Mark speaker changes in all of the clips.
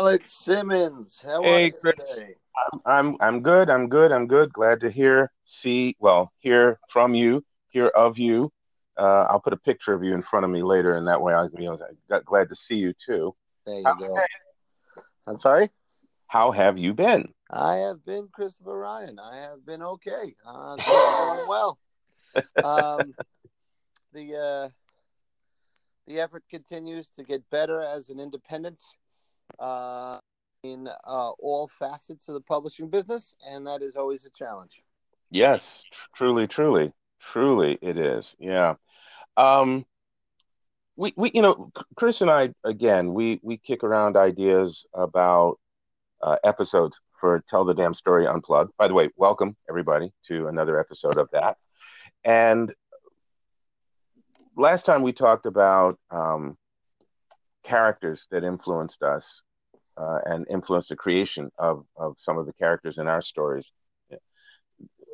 Speaker 1: Alex Simmons. How
Speaker 2: Hey,
Speaker 1: are you
Speaker 2: Chris.
Speaker 1: today?
Speaker 2: I'm I'm good. I'm good. I'm good. Glad to hear, see, well, hear from you, hear of you. Uh, I'll put a picture of you in front of me later, and that way i'll you know, I got glad to see you too.
Speaker 1: There you go. I'm sorry.
Speaker 2: How have you been?
Speaker 1: I have been Christopher Ryan. I have been okay. Uh, going well. Um, the uh, the effort continues to get better as an independent uh, in uh, all facets of the publishing business, and that is always a challenge.
Speaker 2: Yes, truly, truly, truly, it is. Yeah. Um, we we you know, Chris and I again, we we kick around ideas about uh, episodes for Tell the Damn Story Unplugged. By the way, welcome everybody to another episode of that. And last time we talked about um, characters that influenced us uh, and influenced the creation of, of some of the characters in our stories.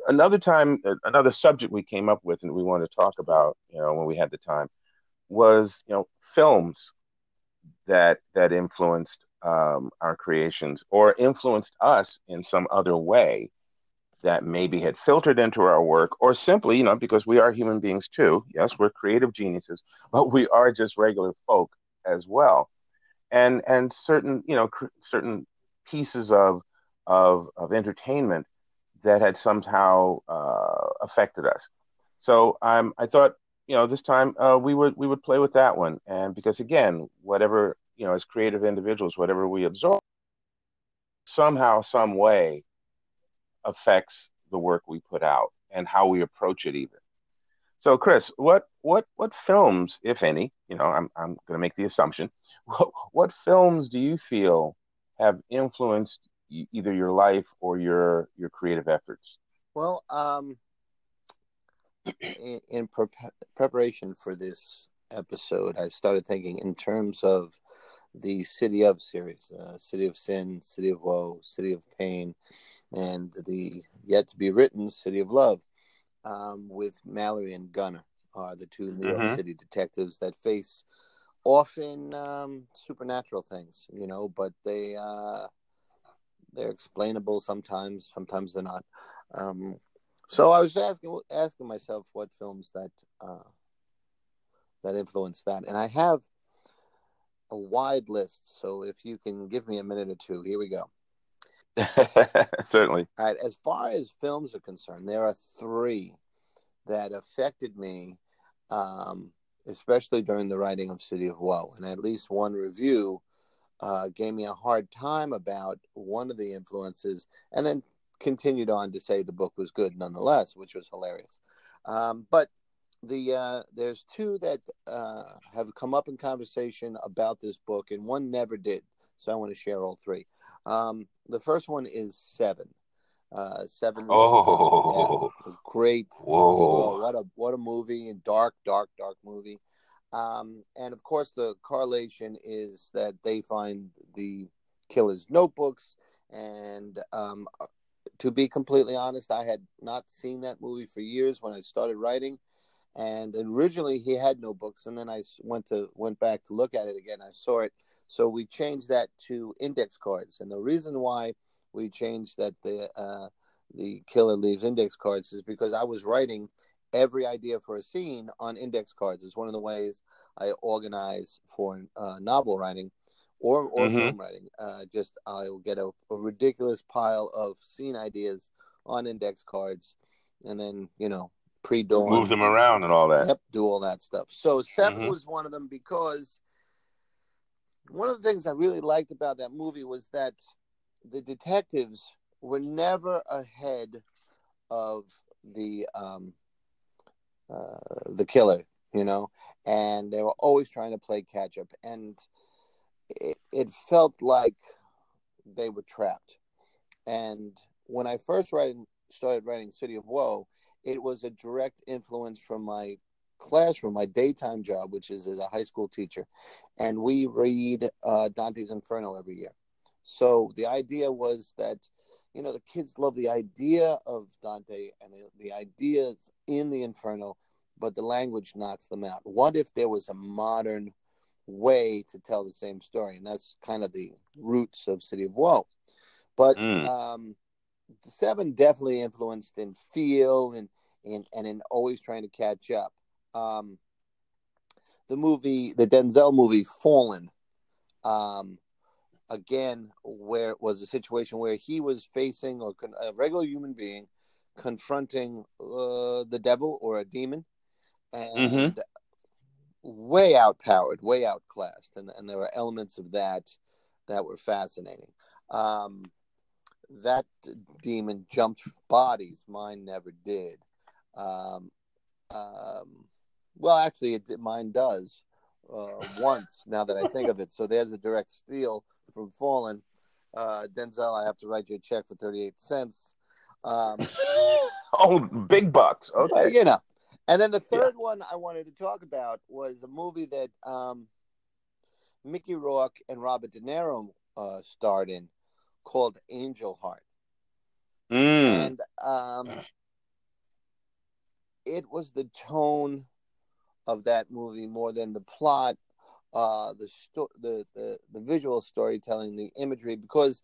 Speaker 2: Another time, uh, another subject we came up with and we wanted to talk about, you know, when we had the time, was you know films that that influenced um, our creations or influenced us in some other way that maybe had filtered into our work or simply, you know, because we are human beings too. Yes, we're creative geniuses, but we are just regular folk as well. And and certain, you know, cr- certain pieces of of of entertainment that had somehow uh, affected us. So i um, I thought, you know, this time uh, we would we would play with that one, and because again, whatever you know, as creative individuals, whatever we absorb, somehow, some way, affects the work we put out and how we approach it even. So Chris, what what what films, if any, you know, I'm I'm going to make the assumption, what, what films do you feel have influenced either your life or your your creative efforts?
Speaker 1: Well, um, in, in prep preparation for this episode, I started thinking in terms of the City of series, uh, City of Sin, City of Woe, City of Pain, and the yet to be written City of Love, um, with Mallory and Gunner are the two New York
Speaker 2: hmm
Speaker 1: City detectives that face often um, supernatural things, you know, but they uh, they're explainable sometimes, sometimes they're not. Um, so I was asking asking myself what films that uh, that influenced that, and I have a wide list. So if you can give me a minute or two, here we go.
Speaker 2: Certainly.
Speaker 1: All right, as far as films are concerned, there are three that affected me, um, especially during the writing of City of Woe, and at least one review uh, gave me a hard time about one of the influences, and then continued on to say the book was good nonetheless, which was hilarious. Um, but the uh, there's two that uh, have come up in conversation about this book, and one never did. So I want to share all three. Um, the first one is Seven. Uh, Seven
Speaker 2: Oh,
Speaker 1: yeah, great. Oh,
Speaker 2: whoa.
Speaker 1: what a what a movie! And dark, dark, dark movie. Um, and of course, the correlation is that they find the killer's notebooks. And um, to be completely honest, I had not seen that movie for years when I started writing. And originally, he had no books, and then I went to went back to look at it again. I saw it, so we changed that to index cards. And the reason why we changed that the uh, the killer leaves index cards is because I was writing every idea for a scene on index cards. It's one of the ways I organize for uh, novel writing or or
Speaker 2: hmm
Speaker 1: film writing. Uh, just I will get a, a ridiculous pile of scene ideas on index cards, and then you know pre
Speaker 2: Move them around and all that.
Speaker 1: Yep, do all that stuff. So seven
Speaker 2: hmm
Speaker 1: was one of them because one of the things I really liked about that movie was that the detectives were never ahead of the um, uh, the killer, you know, and they were always trying to play catch up, and it, it felt like they were trapped. And when I first writing, started writing City of Woe, it was a direct influence from my classroom, my daytime job, which is as a high school teacher, and we read uh, Dante's Inferno every year. So the idea was that, you know, the kids love the idea of Dante and the, the ideas in the Inferno, but the language knocks them out. What if there was a modern way to tell the same story, and that's kind of the roots of City of Woe. But
Speaker 2: Mm.
Speaker 1: um, Seven definitely influenced in feel and and and in always trying to catch up. Um, the movie, the Denzel movie, Fallen. Um, again, where it was a situation where he was facing or con- a regular human being confronting uh, the devil or a demon, and way outpowered, way outclassed, and and there were elements of that that were fascinating. Um, that demon jumped bodies, mine never did. Um, um, well, actually, it mine does uh, once. Now that I think of it, so there's a direct steal from Fallen. Uh, Denzel, I have to write you a check for thirty-eight cents. Um,
Speaker 2: Oh, big bucks. Okay.
Speaker 1: you know. And then the third one I wanted to talk about was a movie that um, Mickey Rourke and Robert De Niro uh, starred in called Angel Heart.
Speaker 2: Mm.
Speaker 1: And um, it was the tone of that movie more than the plot, uh, the, sto- the the the visual storytelling, the imagery, because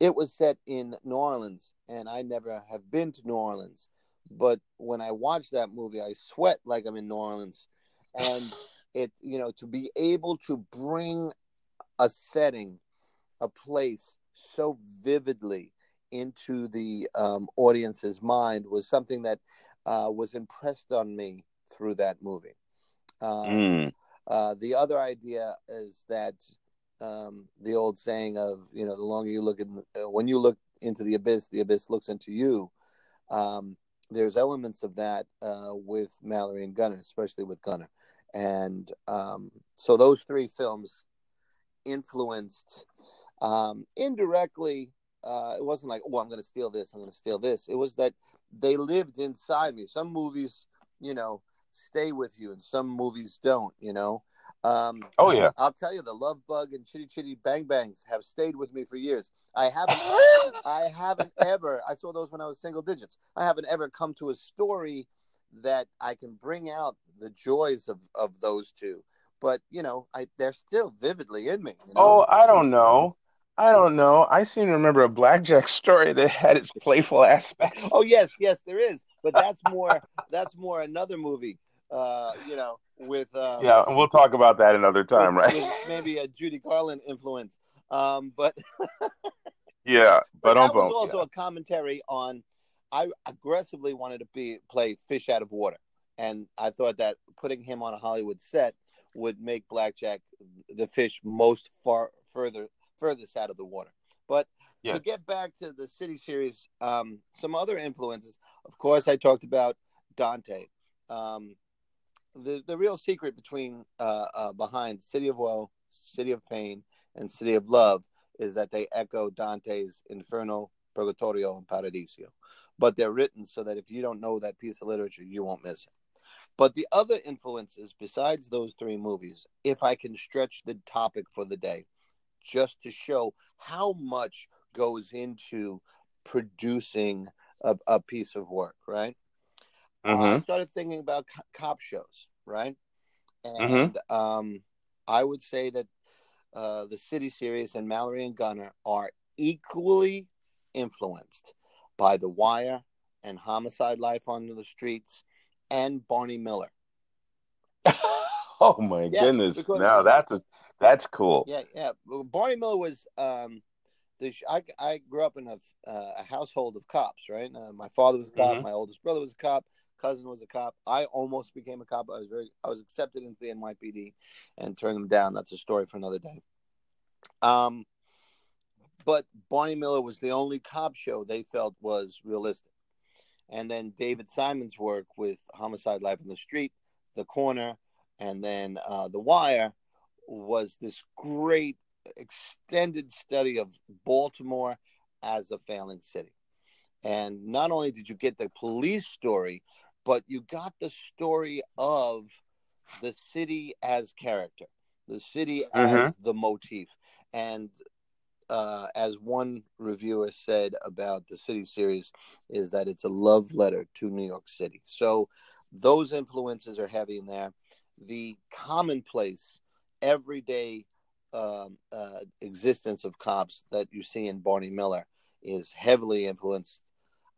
Speaker 1: it was set in New Orleans, and I never have been to New Orleans. But when I watched that movie, I sweat like I'm in New Orleans, and it you know to be able to bring a setting, a place so vividly into the um, audience's mind was something that uh, was impressed on me through that movie. Um,
Speaker 2: Mm.
Speaker 1: uh, the other idea is that um, the old saying of you know the longer you look in uh, when you look into the abyss, the abyss looks into you. Um, there's elements of that uh, with Mallory and Gunner, especially with Gunner, and um, so those three films influenced um, indirectly. Uh, it wasn't like, oh, I'm going to steal this, I'm going to steal this. It was that they lived inside me. Some movies, you know, stay with you, and some movies don't. You know. Um,
Speaker 2: Oh yeah.
Speaker 1: I'll tell you, the Love Bug and Chitty Chitty Bang Bangs have stayed with me for years. I haven't, I haven't ever. I saw those when I was single digits. I haven't ever come to a story that I can bring out the joys of of those two. But you know, I they're still vividly in me. You know?
Speaker 2: Oh, I don't know. I don't know. I seem to remember a blackjack story that had its playful aspect.
Speaker 1: Oh yes, yes, there is. But that's more. that's more another movie. Uh, you know, with um,
Speaker 2: Yeah, and we'll talk about that another time,
Speaker 1: with,
Speaker 2: right?
Speaker 1: with maybe a Judy Garland influence. Um, but
Speaker 2: Yeah,
Speaker 1: but
Speaker 2: but
Speaker 1: that was also a commentary on. I aggressively wanted to be play fish out of water, and I thought that putting him on a Hollywood set would make Blackjack the fish most far further furthest out of the water. But
Speaker 2: Yes.
Speaker 1: to get back to the city series, um, some other influences. Of course, I talked about Dante. Um, the the real secret between uh, uh, behind City of Woe, City of Pain, and City of Love is that they echo Dante's Inferno, Purgatorio, and Paradiso. But they're written so that if you don't know that piece of literature, you won't miss it. But the other influences, besides those three movies, if I can stretch the topic for the day, just to show how much goes into producing a, a piece of work, right? Uh, I started thinking about co- cop shows, right?
Speaker 2: Mm-hmm.
Speaker 1: And um, I would say that uh, the City series and Mallory and Gunner are equally influenced by The Wire and Homicide: Life on the Streets and Barney Miller.
Speaker 2: oh my
Speaker 1: Yes,
Speaker 2: goodness!
Speaker 1: because-
Speaker 2: Now that's a that's cool.
Speaker 1: Yeah, yeah. Barney Miller was um, the sh- I I grew up in a uh, a household of cops, right? Uh, my father was a cop,
Speaker 2: Mhm.
Speaker 1: my oldest brother was a cop, cousin was a cop. I almost became a cop. I was very I was accepted into the NYPD and turned them down. That's a story for another day. Um, but Barney Miller was the only cop show they felt was realistic. And then David Simon's work with Homicide: Life on the Street, The Corner, and then uh, The Wire was this great extended study of Baltimore as a failing city. And not only did you get the police story, but you got the story of the city as character, the city as the motif. And uh, as one reviewer said about the city series, is that it's a love letter to New York City. So those influences are heavy in there. The commonplace everyday um, uh, existence of cops that you see in Barney Miller is heavily influenced.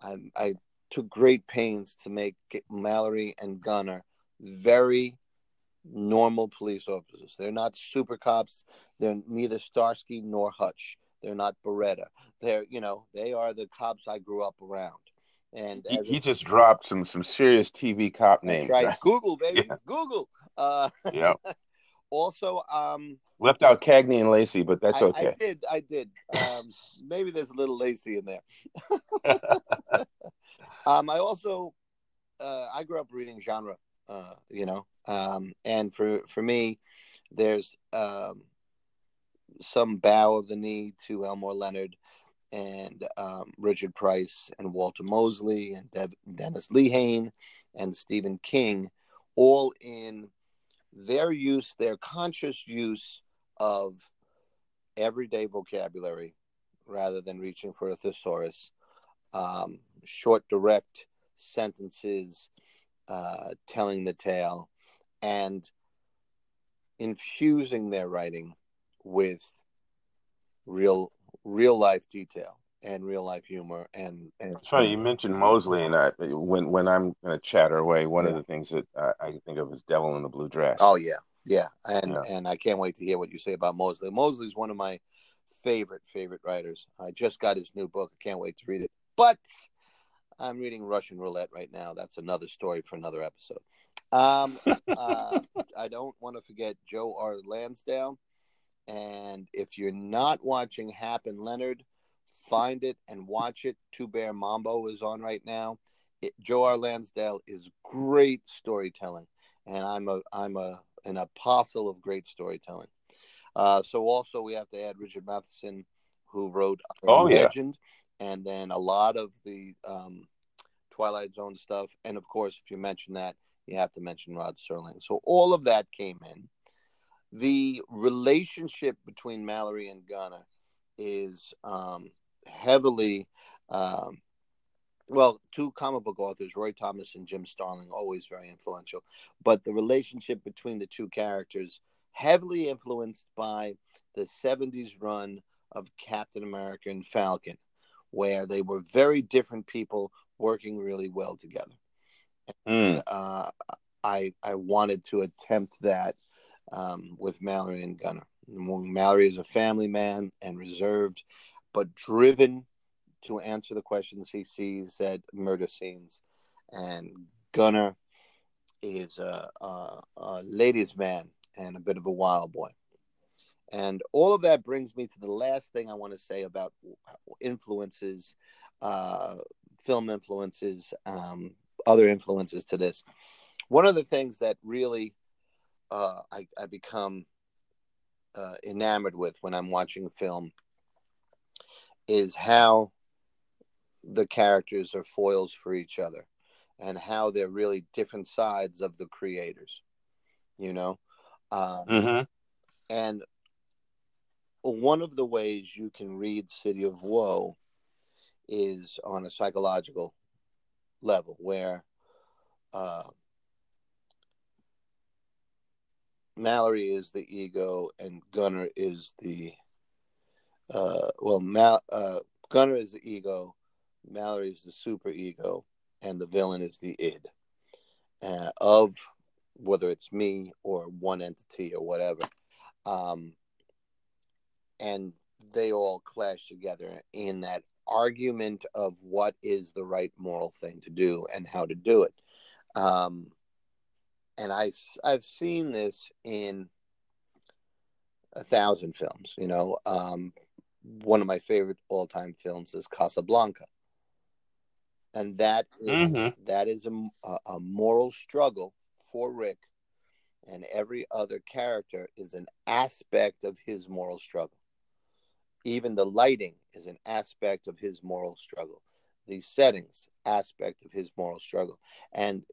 Speaker 1: I'm I took great pains to make Mallory and Gunner very normal police officers. They're not super cops. They're neither Starsky nor Hutch. They're not Baretta. They're you know they are the cops I grew up around. And
Speaker 2: he, he just dropped some some serious TV cop names.
Speaker 1: Right. Google baby, yeah. Google. Uh,
Speaker 2: yeah.
Speaker 1: also, um,
Speaker 2: left out Cagney and Lacey, but that's
Speaker 1: I,
Speaker 2: okay.
Speaker 1: I did. I did. Um, maybe there's a little Lacey in there. um, I also uh, I grew up reading genre. Uh, you know, um, and for for me, there's um, some bow of the knee to Elmore Leonard and um, Richard Price and Walter Mosley and Dev- Dennis Lehane and Stephen King, all in their use, their conscious use of everyday vocabulary rather than reaching for a thesaurus, um, short, direct sentences, uh, telling the tale, and infusing their writing with real real life detail and real life humor and, and
Speaker 2: it's funny you mentioned mosley and I, when when i'm going to chatter away one yeah. of the things that I, I, think of is devil in the blue dress.
Speaker 1: Oh yeah yeah and yeah. and i can't wait to hear what you say about mosley. Mosley's one of my favorite favorite writers. I just got his new book i can't wait to read it but i'm reading russian roulette right now that's another story for another episode. Um, uh, i don't want to forget joe r. Lansdale and if you're not watching Hap and Leonard, find it and watch it. Two Bear Mambo is on right now. It, Joe R. Lansdale is great storytelling, and I'm a I'm a an apostle of great storytelling. Uh, so also we have to add Richard Matheson, who wrote
Speaker 2: oh,
Speaker 1: Legend, yeah. and then a lot of the um, Twilight Zone stuff, and of course, if you mention that, you have to mention Rod Serling. So all of that came in the relationship between Mallory and Gunner is um, heavily, um, well, two comic book authors, Roy Thomas and Jim Starlin, always very influential. But the relationship between the two characters, heavily influenced by the 70s run of Captain America and Falcon, where they were very different people working really well together.
Speaker 2: Mm.
Speaker 1: And, uh, I I wanted to attempt that um, with Mallory and Gunner. Mallory is a family man and reserved, but driven to answer the questions he sees at murder scenes. And Gunner is a, a, a ladies' man and a bit of a wild boy. And all of that brings me to the last thing I want to say about influences, uh, film influences, um, other influences to this. One of the things that really uh, I, I become uh, enamored with when I'm watching film is how the characters are foils for each other and how they're really different sides of the creators, you know? Um,
Speaker 2: mm-hmm.
Speaker 1: And one of the ways you can read City of Woe is on a psychological level where uh, Mallory is the ego and Gunner is the uh, well Mal uh, Gunner is the ego, Mallory is the super ego, and the villain is the id uh, of whether it's me or one entity or whatever. Um, and they all clash together in that argument of what is the right moral thing to do and how to do it. Um, and I I've seen this in a thousand films. You know, um, one of my favorite all time films is Casablanca, and that is,
Speaker 2: mm-hmm.
Speaker 1: that is a, a moral struggle for Rick, and every other character is an aspect of his moral struggle. Even the lighting is an aspect of his moral struggle. The settings aspect of his moral struggle, and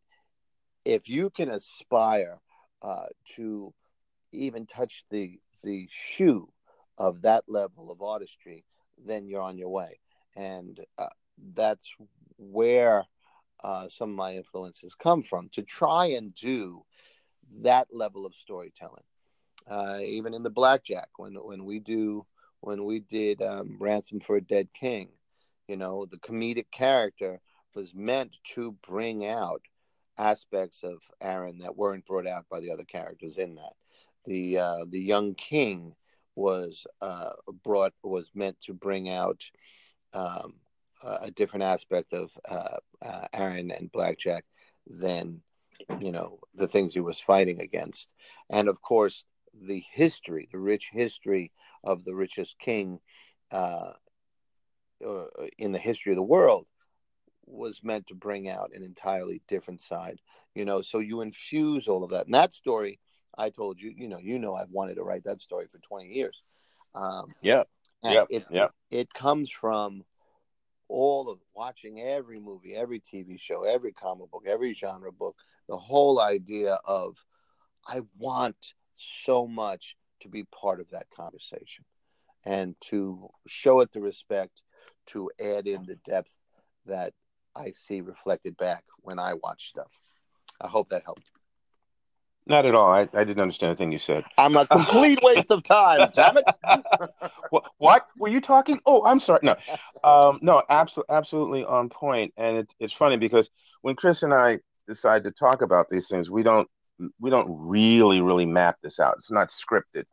Speaker 1: if you can aspire uh, to even touch the the shoe of that level of artistry, then you're on your way, and uh, that's where uh, some of my influences come from to try and do that level of storytelling. Uh, even in the Blackjack, when when we do when we did um, Ransom for a Dead King, you know, the comedic character was meant to bring out aspects of Aaron that weren't brought out by the other characters in that. The uh, the young king was uh, brought was meant to bring out um, a different aspect of uh, uh, Aaron and Blackjack than you know the things he was fighting against, and of course the history, the rich history of the richest king uh, uh, in the history of the world was meant to bring out an entirely different side. You know, so you infuse all of that. And that story, I told you, you know, you know, I've wanted to write that story for 20 years.
Speaker 2: Um, yeah. Yeah.
Speaker 1: It's, yeah. It comes from all of watching every movie, every TV show, every comic book, every genre book, the whole idea of I want so much to be part of that conversation and to show it the respect to add in the depth that I see reflected back when I watch stuff. I hope that helped.
Speaker 2: Not at all. I, I didn't understand a thing you said.
Speaker 1: I'm a complete waste of time. Damn it!
Speaker 2: what, what, were you talking? Oh, I'm sorry. No, um, no, absolutely, absolutely on point. And it, it's funny because when Chris and I decide to talk about these things, we don't we don't really really map this out. It's not scripted,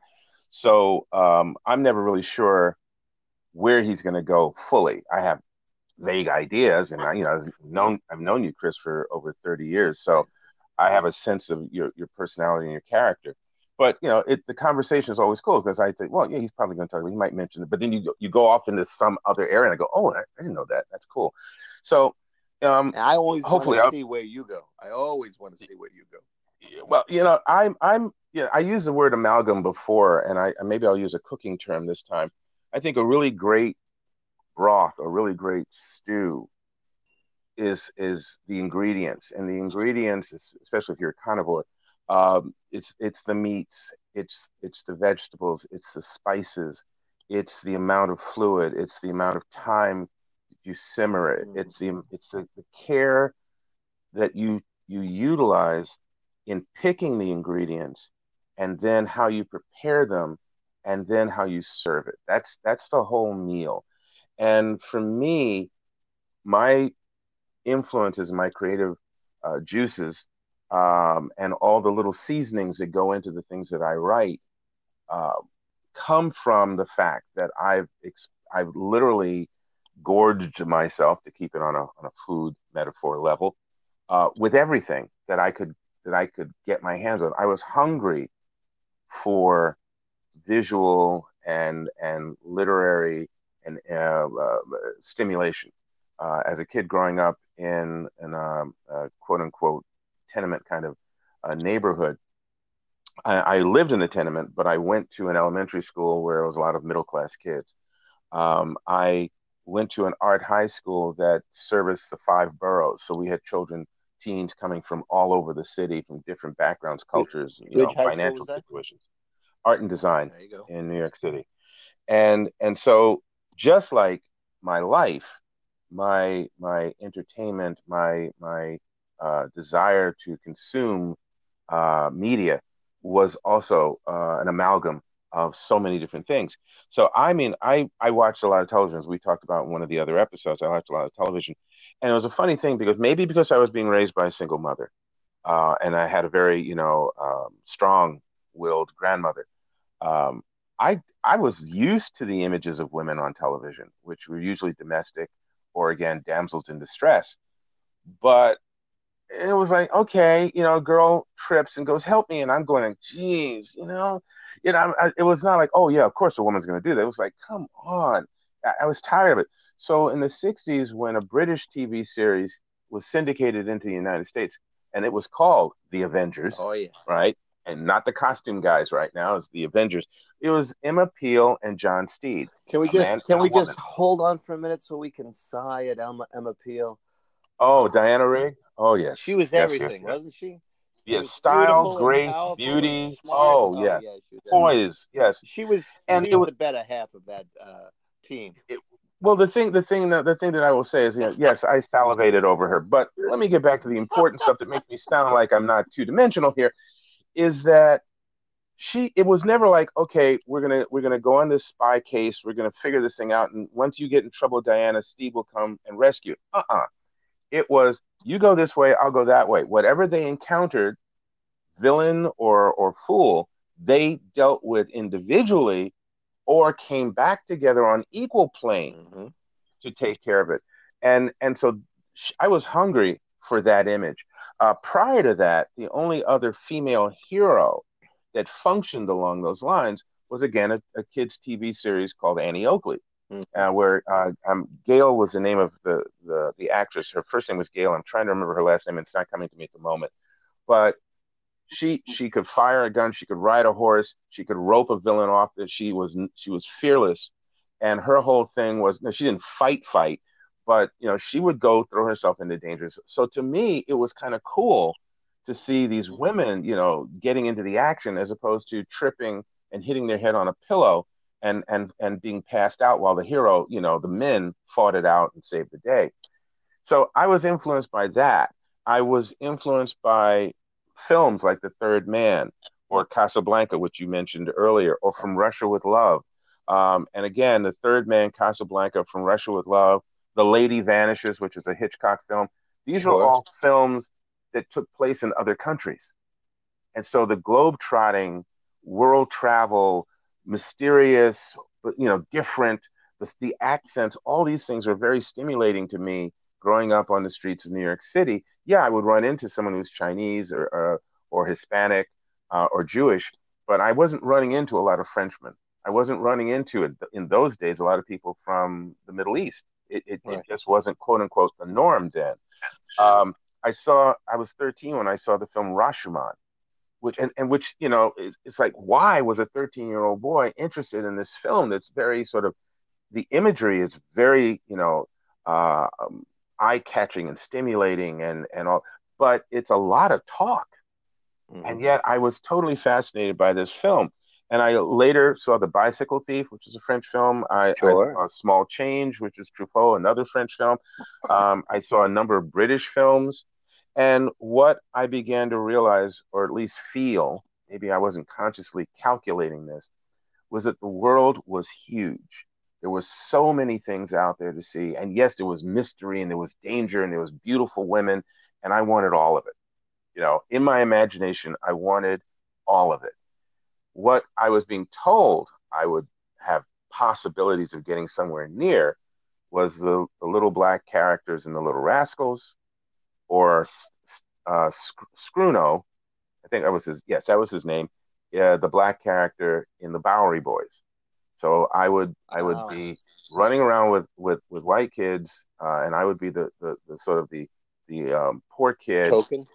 Speaker 2: so um, I'm never really sure where he's going to go fully. I have vague ideas, and I, you know, I've known I've known you, Chris, for over 30 years, so I have a sense of your your personality and your character. But you know, it, the conversation is always cool because I say, well, yeah, he's probably going to talk. About, he might mention it, but then you you go off into some other area, and I go, oh, I, I didn't know that. That's cool. So um,
Speaker 1: I always hopefully want to see where you go. I always want to see where you go.
Speaker 2: Well, you know, I'm I'm yeah, I used the word amalgam before, and I maybe I'll use a cooking term this time. I think a really great broth, a really great stew, is is the ingredients, and the ingredients, especially if you're a carnivore, um, it's it's the meats, it's it's the vegetables, it's the spices, it's the amount of fluid, it's the amount of time you simmer it. Mm. It's the it's the, the care that you you utilize in picking the ingredients and then how you prepare them and then how you serve it. That's that's the whole meal. And for me, my influences, my creative uh, juices, um, and all the little seasonings that go into the things that I write uh, come from the fact that I've ex- I've literally gorged myself to keep it on a, on a food metaphor level uh, with everything that I could that I could get my hands on. I was hungry for visual and and literary and uh, uh, stimulation. Uh, as a kid growing up in in a, a quote unquote tenement kind of neighborhood, I, I, lived in the tenement, but I went to an elementary school where it was a lot of middle class kids. Um, I went to an art high school that serviced the five boroughs. So we had children, teens coming from all over the city, from different backgrounds, cultures, you know, financial situations. Art and design in New York City. And and so just like my life, my my entertainment, my my uh, desire to consume uh, media was also uh, an amalgam of so many different things. So I mean, I I watched a lot of television. As we talked about in one of the other episodes, I watched a lot of television, and it was a funny thing because maybe because I was being raised by a single mother, uh, and I had a very you know um, strong-willed grandmother. Um, I I was used to the images of women on television, which were usually domestic or again damsels in distress. But it was like, okay, you know, a girl trips and goes, "Help me," and I'm going, "Geez, you know." you know, I, it was not like, oh yeah, of course a woman's going to do that. It was like, come on, I, I was tired of it. So in the '60s, when a British TV series was syndicated into the United States, and it was called The Avengers,
Speaker 1: oh yeah,
Speaker 2: right, and not the costume guys right now, is The Avengers. It was Emma Peel and John Steed.
Speaker 1: Can we just can we woman. just hold on for a minute so we can sigh at Emma Emma Peel?
Speaker 2: Oh, Diana Rigg. Oh yes,
Speaker 1: she was everything,
Speaker 2: yes,
Speaker 1: wasn't she?
Speaker 2: Yes, style, grace, beauty. Oh, oh, yes. yeah, poise. Yes,
Speaker 1: she was. And she it was the better half of that uh, team.
Speaker 2: It, well, the thing, the thing, that, the thing that I will say is, you know, yes, I salivated over her, but let me get back to the important stuff that makes me sound like I'm not two dimensional here. Is that she it was never like okay we're gonna we're gonna go on this spy case we're gonna figure this thing out and once you get in trouble diana steve will come and rescue. Uh-uh. It was you go this way i'll go that way. Whatever they encountered villain or or fool they dealt with individually or came back together on equal plane mm-hmm. to take care of it. And and so i was hungry for that image uh, prior to that the only other female hero that functioned along those lines was again a, a kids TV series called Annie Oakley, mm-hmm. uh, where uh, um, Gail was the name of the, the the actress. Her first name was Gail. I'm trying to remember her last name. It's not coming to me at the moment, but she she could fire a gun. She could ride a horse. She could rope a villain off. That she was she was fearless, and her whole thing was no, she didn't fight fight, but you know she would go throw herself into dangers. So to me, it was kind of cool to see these women, you know, getting into the action as opposed to tripping and hitting their head on a pillow and and and being passed out while the hero, you know, the men fought it out and saved the day. So I was influenced by that. I was influenced by films like The Third Man or Casablanca, which you mentioned earlier, or From Russia with Love. Um, and again, The Third Man, Casablanca, From Russia with Love, The Lady Vanishes, which is a Hitchcock film. These sure. are all films that took place in other countries. And so the globe trotting, world travel, mysterious, but you know, different, the, the accents, all these things are very stimulating to me growing up on the streets of New York City. Yeah, I would run into someone who's Chinese or, or, or Hispanic uh, or Jewish, but I wasn't running into a lot of Frenchmen. I wasn't running into it in those days. A lot of people from the Middle East. It, it, right. it just wasn't quote unquote the norm then. Um, I saw I was 13 when I saw the film Rashomon, which and, and which you know is, it's like why was a 13 year old boy interested in this film that's very sort of the imagery is very you know uh, um, eye catching and stimulating and and all, but it's a lot of talk, mm-hmm. and yet I was totally fascinated by this film. And I later saw The Bicycle Thief, which is a French film. I, sure. I, a Small Change, which is Truffaut, another French film. Um, I saw a number of British films. And what I began to realize, or at least feel, maybe I wasn't consciously calculating this, was that the world was huge. There was so many things out there to see. And yes, there was mystery and there was danger and there was beautiful women. And I wanted all of it. You know, in my imagination, I wanted all of it. What I was being told I would have possibilities of getting somewhere near was the, the little black characters in the Little Rascals, or uh, Scruno, I think that was his. Yes, that was his name. Yeah, the black character in the Bowery Boys. So I would I would oh. be running around with with with white kids, uh, and I would be the, the the sort of the the um, poor kid
Speaker 1: token